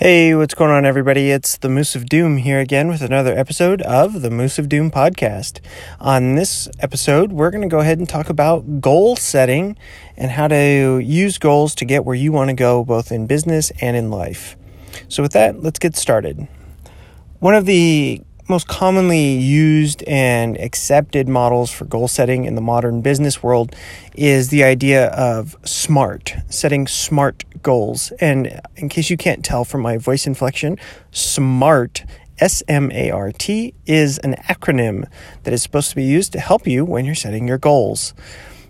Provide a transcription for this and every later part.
Hey, what's going on, everybody? It's the Moose of Doom here again with another episode of the Moose of Doom podcast. On this episode, we're going to go ahead and talk about goal setting and how to use goals to get where you want to go, both in business and in life. So, with that, let's get started. One of the most commonly used and accepted models for goal setting in the modern business world is the idea of SMART, setting SMART goals. And in case you can't tell from my voice inflection, SMART, S M A R T, is an acronym that is supposed to be used to help you when you're setting your goals.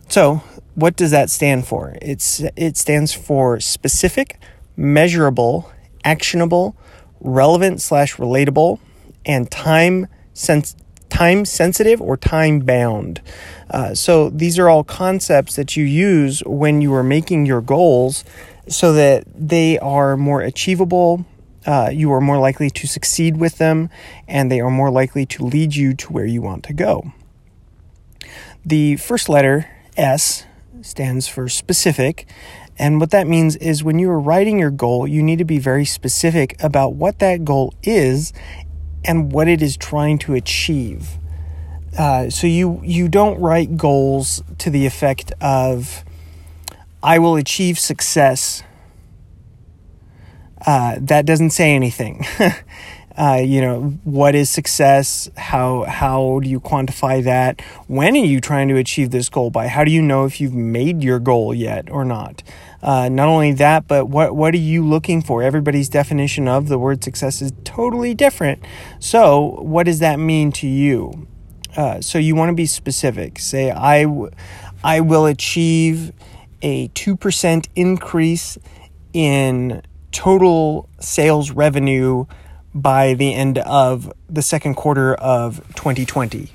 So, what does that stand for? It's, it stands for specific, measurable, actionable, relevant slash relatable, and time sens- time sensitive or time bound. Uh, so these are all concepts that you use when you are making your goals so that they are more achievable. Uh, you are more likely to succeed with them and they are more likely to lead you to where you want to go. The first letter, S, stands for specific. And what that means is when you are writing your goal, you need to be very specific about what that goal is and what it is trying to achieve. Uh, so you you don't write goals to the effect of I will achieve success. Uh, that doesn't say anything. uh, you know what is success? How how do you quantify that? When are you trying to achieve this goal by? How do you know if you've made your goal yet or not? Uh, not only that, but what what are you looking for? Everybody's definition of the word success is totally different. So, what does that mean to you? Uh, so, you want to be specific. Say, I, w- I will achieve a two percent increase in total sales revenue by the end of the second quarter of 2020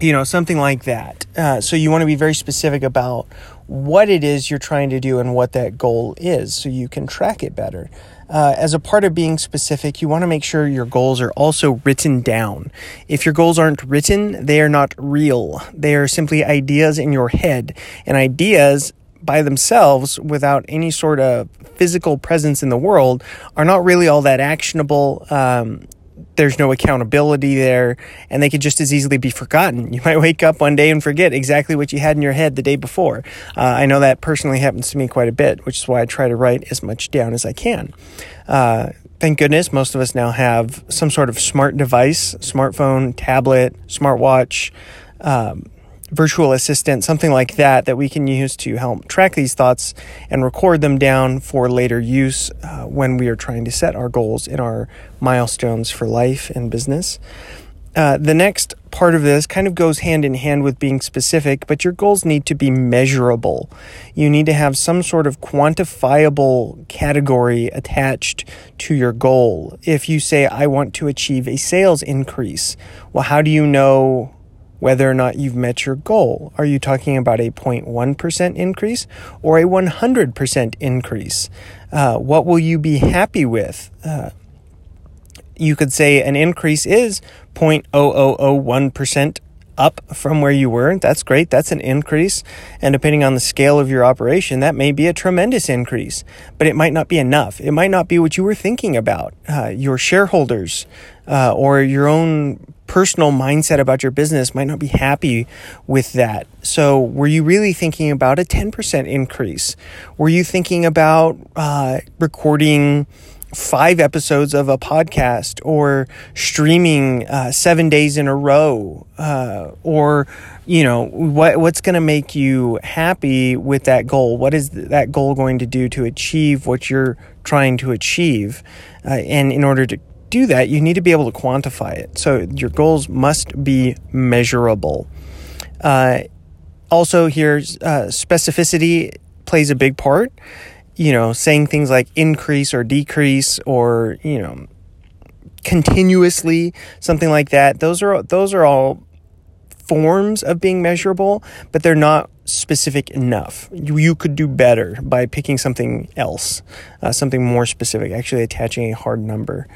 you know something like that uh, so you want to be very specific about what it is you're trying to do and what that goal is so you can track it better. Uh, as a part of being specific, you want to make sure your goals are also written down. If your goals aren't written, they are not real. They are simply ideas in your head. And ideas by themselves, without any sort of physical presence in the world, are not really all that actionable. Um, there's no accountability there and they could just as easily be forgotten. You might wake up one day and forget exactly what you had in your head the day before. Uh, I know that personally happens to me quite a bit, which is why I try to write as much down as I can. Uh, thank goodness most of us now have some sort of smart device, smartphone, tablet, smartwatch. Um, virtual assistant, something like that, that we can use to help track these thoughts and record them down for later use uh, when we are trying to set our goals and our milestones for life and business. Uh, the next part of this kind of goes hand in hand with being specific, but your goals need to be measurable. You need to have some sort of quantifiable category attached to your goal. If you say, I want to achieve a sales increase, well, how do you know whether or not you've met your goal. Are you talking about a 0.1% increase or a 100% increase? Uh, what will you be happy with? Uh, you could say an increase is 0.0001% up from where you were. That's great. That's an increase. And depending on the scale of your operation, that may be a tremendous increase, but it might not be enough. It might not be what you were thinking about. Uh, your shareholders uh, or your own personal mindset about your business might not be happy with that. So, were you really thinking about a 10% increase? Were you thinking about uh, recording? five episodes of a podcast or streaming uh, seven days in a row uh, or you know what what's going to make you happy with that goal what is that goal going to do to achieve what you're trying to achieve uh, and in order to do that you need to be able to quantify it so your goals must be measurable uh, also here uh, specificity plays a big part you know, saying things like increase or decrease or, you know, continuously, something like that. Those are those are all forms of being measurable, but they're not specific enough. You, you could do better by picking something else, uh, something more specific, actually attaching a hard number.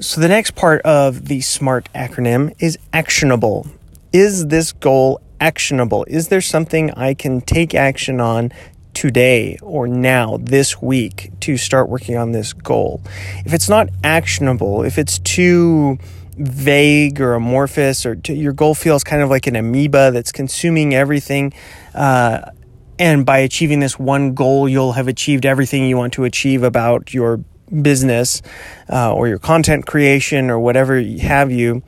So the next part of the SMART acronym is actionable. Is this goal actionable? Is there something I can take action on today or now, this week, to start working on this goal. If it's not actionable, if it's too vague or amorphous, or your goal feels kind of like an amoeba that's consuming everything, uh, and by achieving this one goal, you'll have achieved everything you want to achieve about your business uh, or your content creation or whatever have you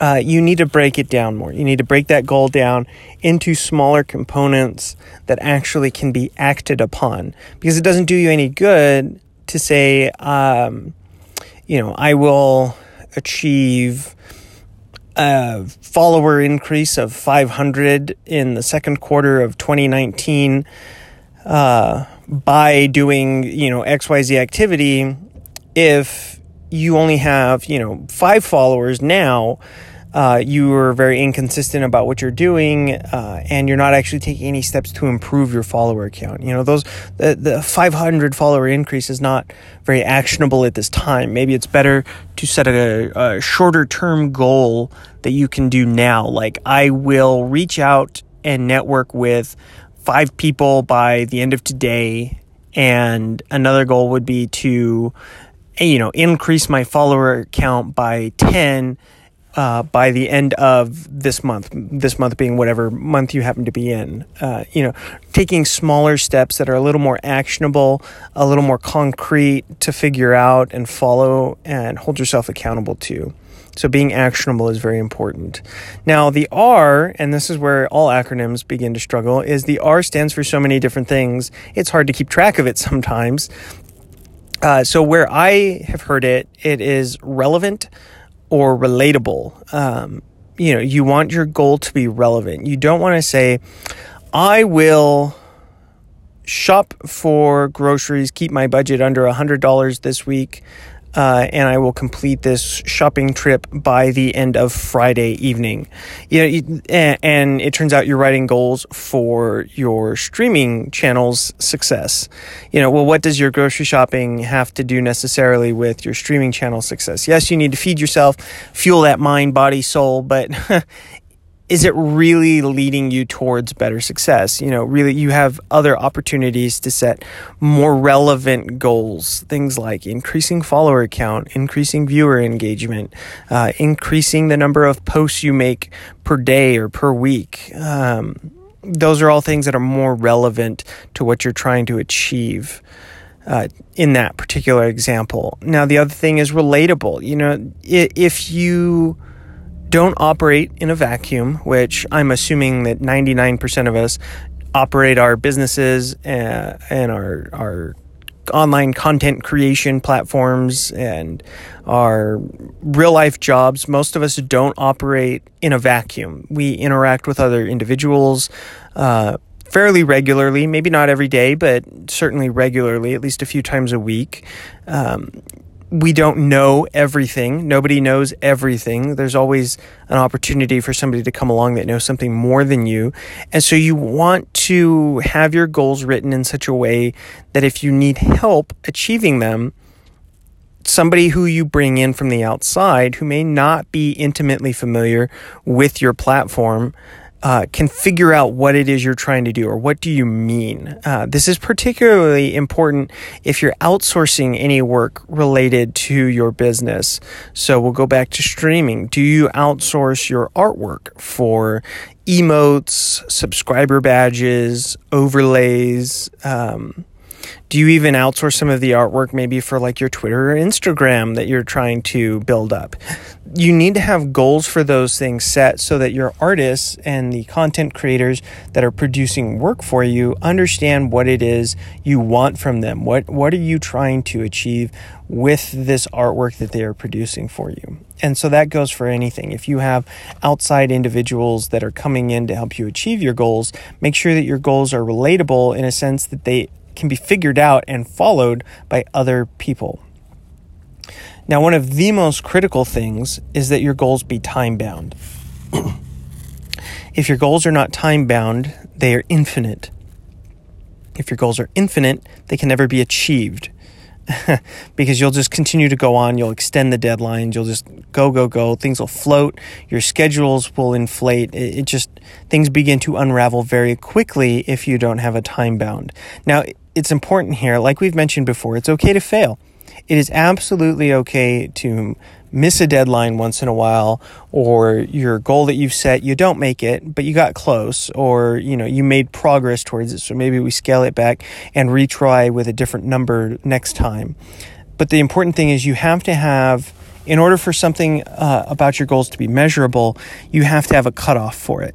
uh, you need to break it down more. You need to break that goal down into smaller components that actually can be acted upon because it doesn't do you any good to say, um, you know, I will achieve a follower increase of 500 in the second quarter of 2019 uh, by doing, you know, XYZ activity if you only have, you know, five followers now, uh, you are very inconsistent about what you're doing, uh, and you're not actually taking any steps to improve your follower count. You know, those the, the 500 follower increase is not very actionable at this time. Maybe it's better to set a, a shorter term goal that you can do now. Like, I will reach out and network with five people by the end of today, and another goal would be to you know, increase my follower count by 10 uh, by the end of this month, this month being whatever month you happen to be in. Uh, you know, taking smaller steps that are a little more actionable, a little more concrete to figure out and follow and hold yourself accountable to. So being actionable is very important. Now, the R, and this is where all acronyms begin to struggle, is the R stands for so many different things. It's hard to keep track of it sometimes. Uh, so where I have heard it, it is relevant or relatable. Um, you know, you want your goal to be relevant. You don't want to say, I will shop for groceries, keep my budget under $100 this week uh, and I will complete this shopping trip by the end of Friday evening. You know, and it turns out you're writing goals for your streaming channel's success. You know, well, what does your grocery shopping have to do necessarily with your streaming channel success? Yes, you need to feed yourself, fuel that mind, body, soul, but is it really leading you towards better success? You know, really, you have other opportunities to set more relevant goals, things like increasing follower count, increasing viewer engagement, uh, increasing the number of posts you make per day or per week. Um, those are all things that are more relevant to what you're trying to achieve. Uh, in that particular example. Now, the other thing is relatable. You know, if you don't operate in a vacuum, which I'm assuming that 99% of us operate our businesses and, uh, and our, our online content creation platforms and our real life jobs, most of us don't operate in a vacuum. We interact with other individuals uh, fairly regularly, maybe not every day, but certainly regularly, at least a few times a week. Um, we don't know everything. Nobody knows everything. There's always an opportunity for somebody to come along that knows something more than you. And so you want to have your goals written in such a way that if you need help achieving them, somebody who you bring in from the outside who may not be intimately familiar with your platform uh, can figure out what it is you're trying to do or what do you mean. Uh, this is particularly important if you're outsourcing any work related to your business. So we'll go back to streaming. Do you outsource your artwork for emotes, subscriber badges, overlays? Um, do you even outsource some of the artwork maybe for like your Twitter or Instagram that you're trying to build up? You need to have goals for those things set so that your artists and the content creators that are producing work for you understand what it is you want from them. What what are you trying to achieve with this artwork that they are producing for you? And so that goes for anything. If you have outside individuals that are coming in to help you achieve your goals, make sure that your goals are relatable in a sense that they can be figured out and followed by other people. Now, one of the most critical things is that your goals be time bound. if your goals are not time bound, they are infinite. If your goals are infinite, they can never be achieved. because you'll just continue to go on. You'll extend the deadlines. You'll just go, go, go. Things will float. Your schedules will inflate. It, it just, things begin to unravel very quickly if you don't have a time bound. Now, it's important here, like we've mentioned before, it's okay to fail. It is absolutely okay to miss a deadline once in a while or your goal that you've set you don't make it but you got close or you know you made progress towards it so maybe we scale it back and retry with a different number next time. But the important thing is you have to have in order for something uh, about your goals to be measurable you have to have a cutoff for it.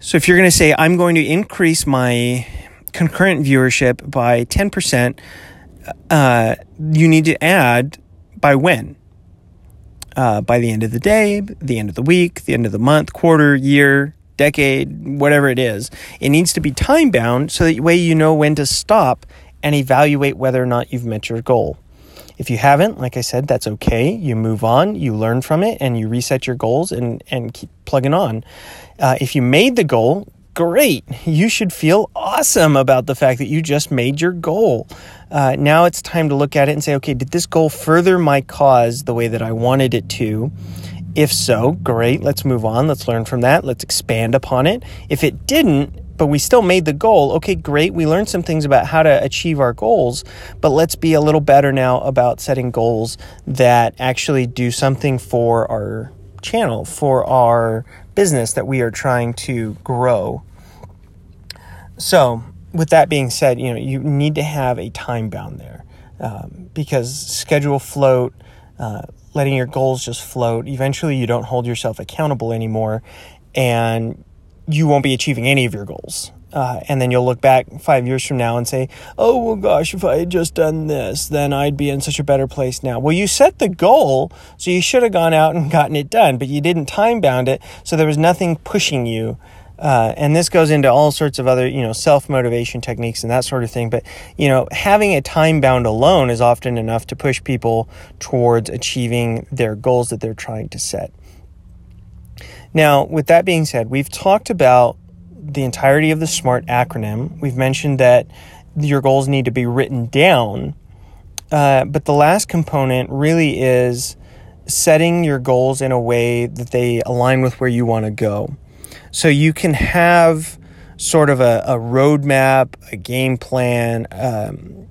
So if you're going to say i'm going to increase my concurrent viewership by 10% uh, you need to add by when uh, by the end of the day, the end of the week, the end of the month, quarter, year, decade, whatever it is. It needs to be time bound so that way you know when to stop and evaluate whether or not you've met your goal. If you haven't, like I said, that's okay. You move on, you learn from it, and you reset your goals and, and keep plugging on. Uh, if you made the goal, great. You should feel awesome about the fact that you just made your goal. Uh, now it's time to look at it and say, okay, did this goal further my cause the way that I wanted it to? If so, great. Let's move on. Let's learn from that. Let's expand upon it. If it didn't, but we still made the goal, okay, great. We learned some things about how to achieve our goals, but let's be a little better now about setting goals that actually do something for our channel, for our business that we are trying to grow. So, with that being said, you know you need to have a time bound there um, because schedule float, uh, letting your goals just float. Eventually, you don't hold yourself accountable anymore, and you won't be achieving any of your goals. Uh, and then you'll look back five years from now and say, "Oh well, gosh, if I had just done this, then I'd be in such a better place now." Well, you set the goal, so you should have gone out and gotten it done, but you didn't time bound it, so there was nothing pushing you uh, and this goes into all sorts of other, you know, self motivation techniques and that sort of thing. But, you know, having a time bound alone is often enough to push people towards achieving their goals that they're trying to set. Now, with that being said, we've talked about the entirety of the SMART acronym. We've mentioned that your goals need to be written down. Uh, but the last component really is setting your goals in a way that they align with where you want to go. So you can have sort of a, a roadmap, a game plan. Um,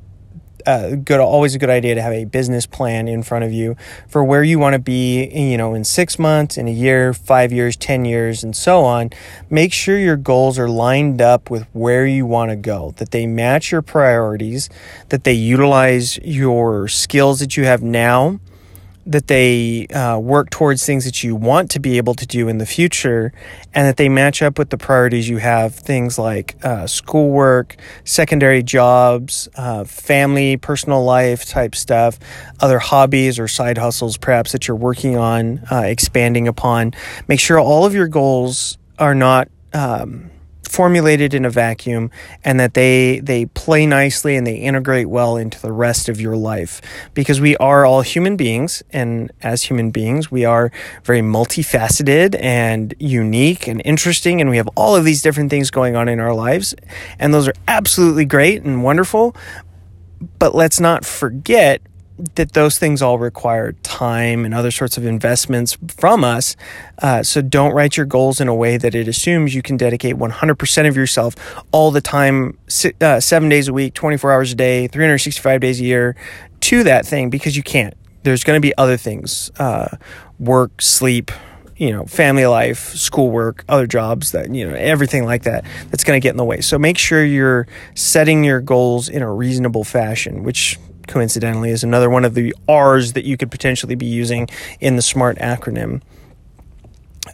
uh, good, always a good idea to have a business plan in front of you for where you want to be, you know, in six months, in a year, five years, 10 years, and so on. Make sure your goals are lined up with where you want to go, that they match your priorities, that they utilize your skills that you have now that they uh, work towards things that you want to be able to do in the future and that they match up with the priorities you have things like uh, schoolwork secondary jobs uh, family personal life type stuff other hobbies or side hustles perhaps that you're working on uh, expanding upon. Make sure all of your goals are not um, formulated in a vacuum and that they they play nicely and they integrate well into the rest of your life. Because we are all human beings and as human beings we are very multifaceted and unique and interesting and we have all of these different things going on in our lives and those are absolutely great and wonderful. But let's not forget that those things all require time and other sorts of investments from us. Uh, so don't write your goals in a way that it assumes you can dedicate 100% of yourself all the time, uh, seven days a week, 24 hours a day, 365 days a year to that thing because you can't. There's going to be other things uh, work, sleep, you know, family life, schoolwork, other jobs that, you know, everything like that that's going to get in the way. So make sure you're setting your goals in a reasonable fashion, which coincidentally, is another one of the R's that you could potentially be using in the SMART acronym.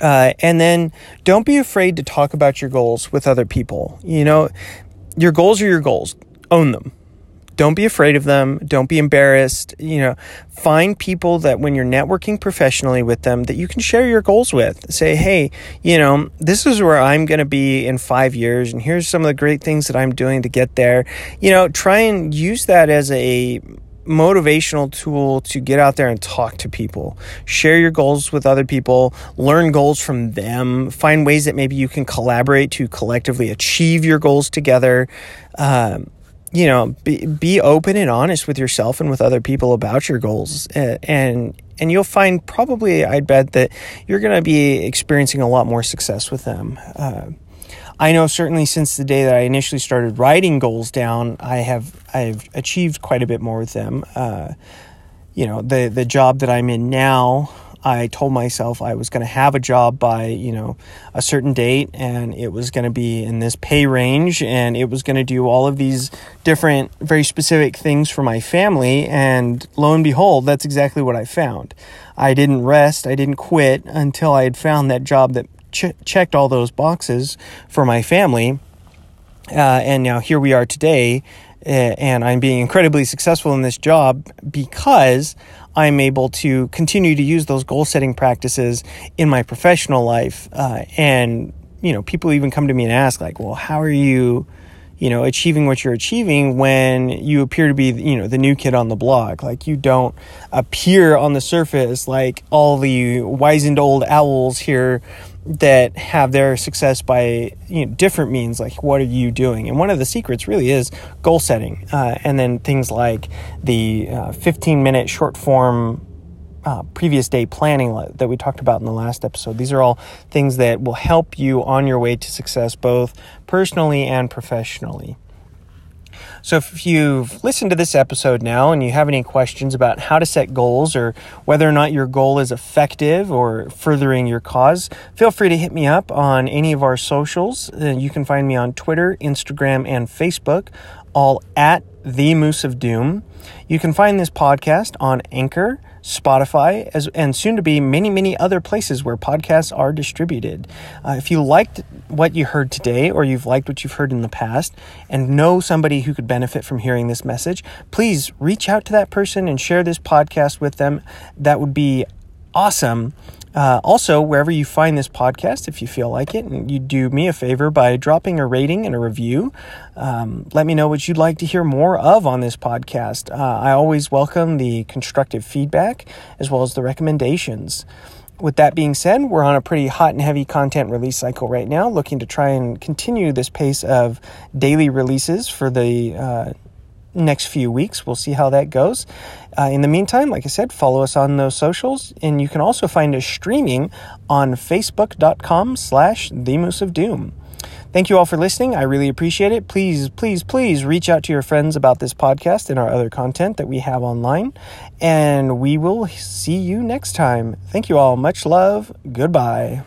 Uh, and then don't be afraid to talk about your goals with other people. You know, your goals are your goals, own them don't be afraid of them. Don't be embarrassed. You know find people that when you're networking professionally with them that you can share your goals with. Say hey you know this is where i'm going to be in 5 years and here's some of the great things that i'm doing to get there. You know try and use that as a motivational tool to get out there and talk to people. Share your goals with other people. Learn goals from them. Find ways that maybe you can collaborate to collectively achieve your goals together. Um, you know, be, be open and honest with yourself and with other people about your goals. And, and you'll find probably, I'd bet that you're going to be experiencing a lot more success with them. Uh, I know certainly since the day that I initially started writing goals down, I have I've achieved quite a bit more with them. Uh, you know, the the job that I'm in now, I told myself I was going to have a job by, you know, a certain date and it was going to be in this pay range and it was going to do all of these different, very specific things for my family. And lo and behold, that's exactly what I found. I didn't rest, I didn't quit until I had found that job that ch- checked all those boxes for my family. Uh, and now here we are today, uh, and I'm being incredibly successful in this job because I'm able to continue to use those goal setting practices in my professional life. Uh, and, you know, people even come to me and ask, like, well, how are you, you know, achieving what you're achieving when you appear to be, you know, the new kid on the block? Like, you don't appear on the surface like all the wizened old owls here that have their success by you know, different means like what are you doing? And one of the secrets really is goal setting uh, and then things like the uh, 15 minute short form uh, previous day planning that we talked about in the last episode. These are all things that will help you on your way to success both personally and professionally so if you've listened to this episode now and you have any questions about how to set goals or whether or not your goal is effective or furthering your cause, feel free to hit me up on any of our socials. Uh, you can find me on Twitter, Instagram, and Facebook, all at the Moose of Doom. You can find this podcast on Anchor Spotify, as, and soon to be many, many other places where podcasts are distributed. Uh, if you liked what you heard today or you've liked what you've heard in the past and know somebody who could benefit from hearing this message, please reach out to that person and share this podcast with them. That would be awesome. Uh, also, wherever you find this podcast, if you feel like it, and you do me a favor by dropping a rating and a review, um, let me know what you'd like to hear more of on this podcast. Uh, I always welcome the constructive feedback as well as the recommendations. With that being said, we're on a pretty hot and heavy content release cycle right now, looking to try and continue this pace of daily releases for the uh, next few weeks. We'll see how that goes. Uh, in the meantime, like I said, follow us on those socials, and you can also find us streaming on facebook.com slash the Moose of Doom. Thank you all for listening. I really appreciate it. Please, please, please reach out to your friends about this podcast and our other content that we have online. And we will see you next time. Thank you all. Much love. Goodbye.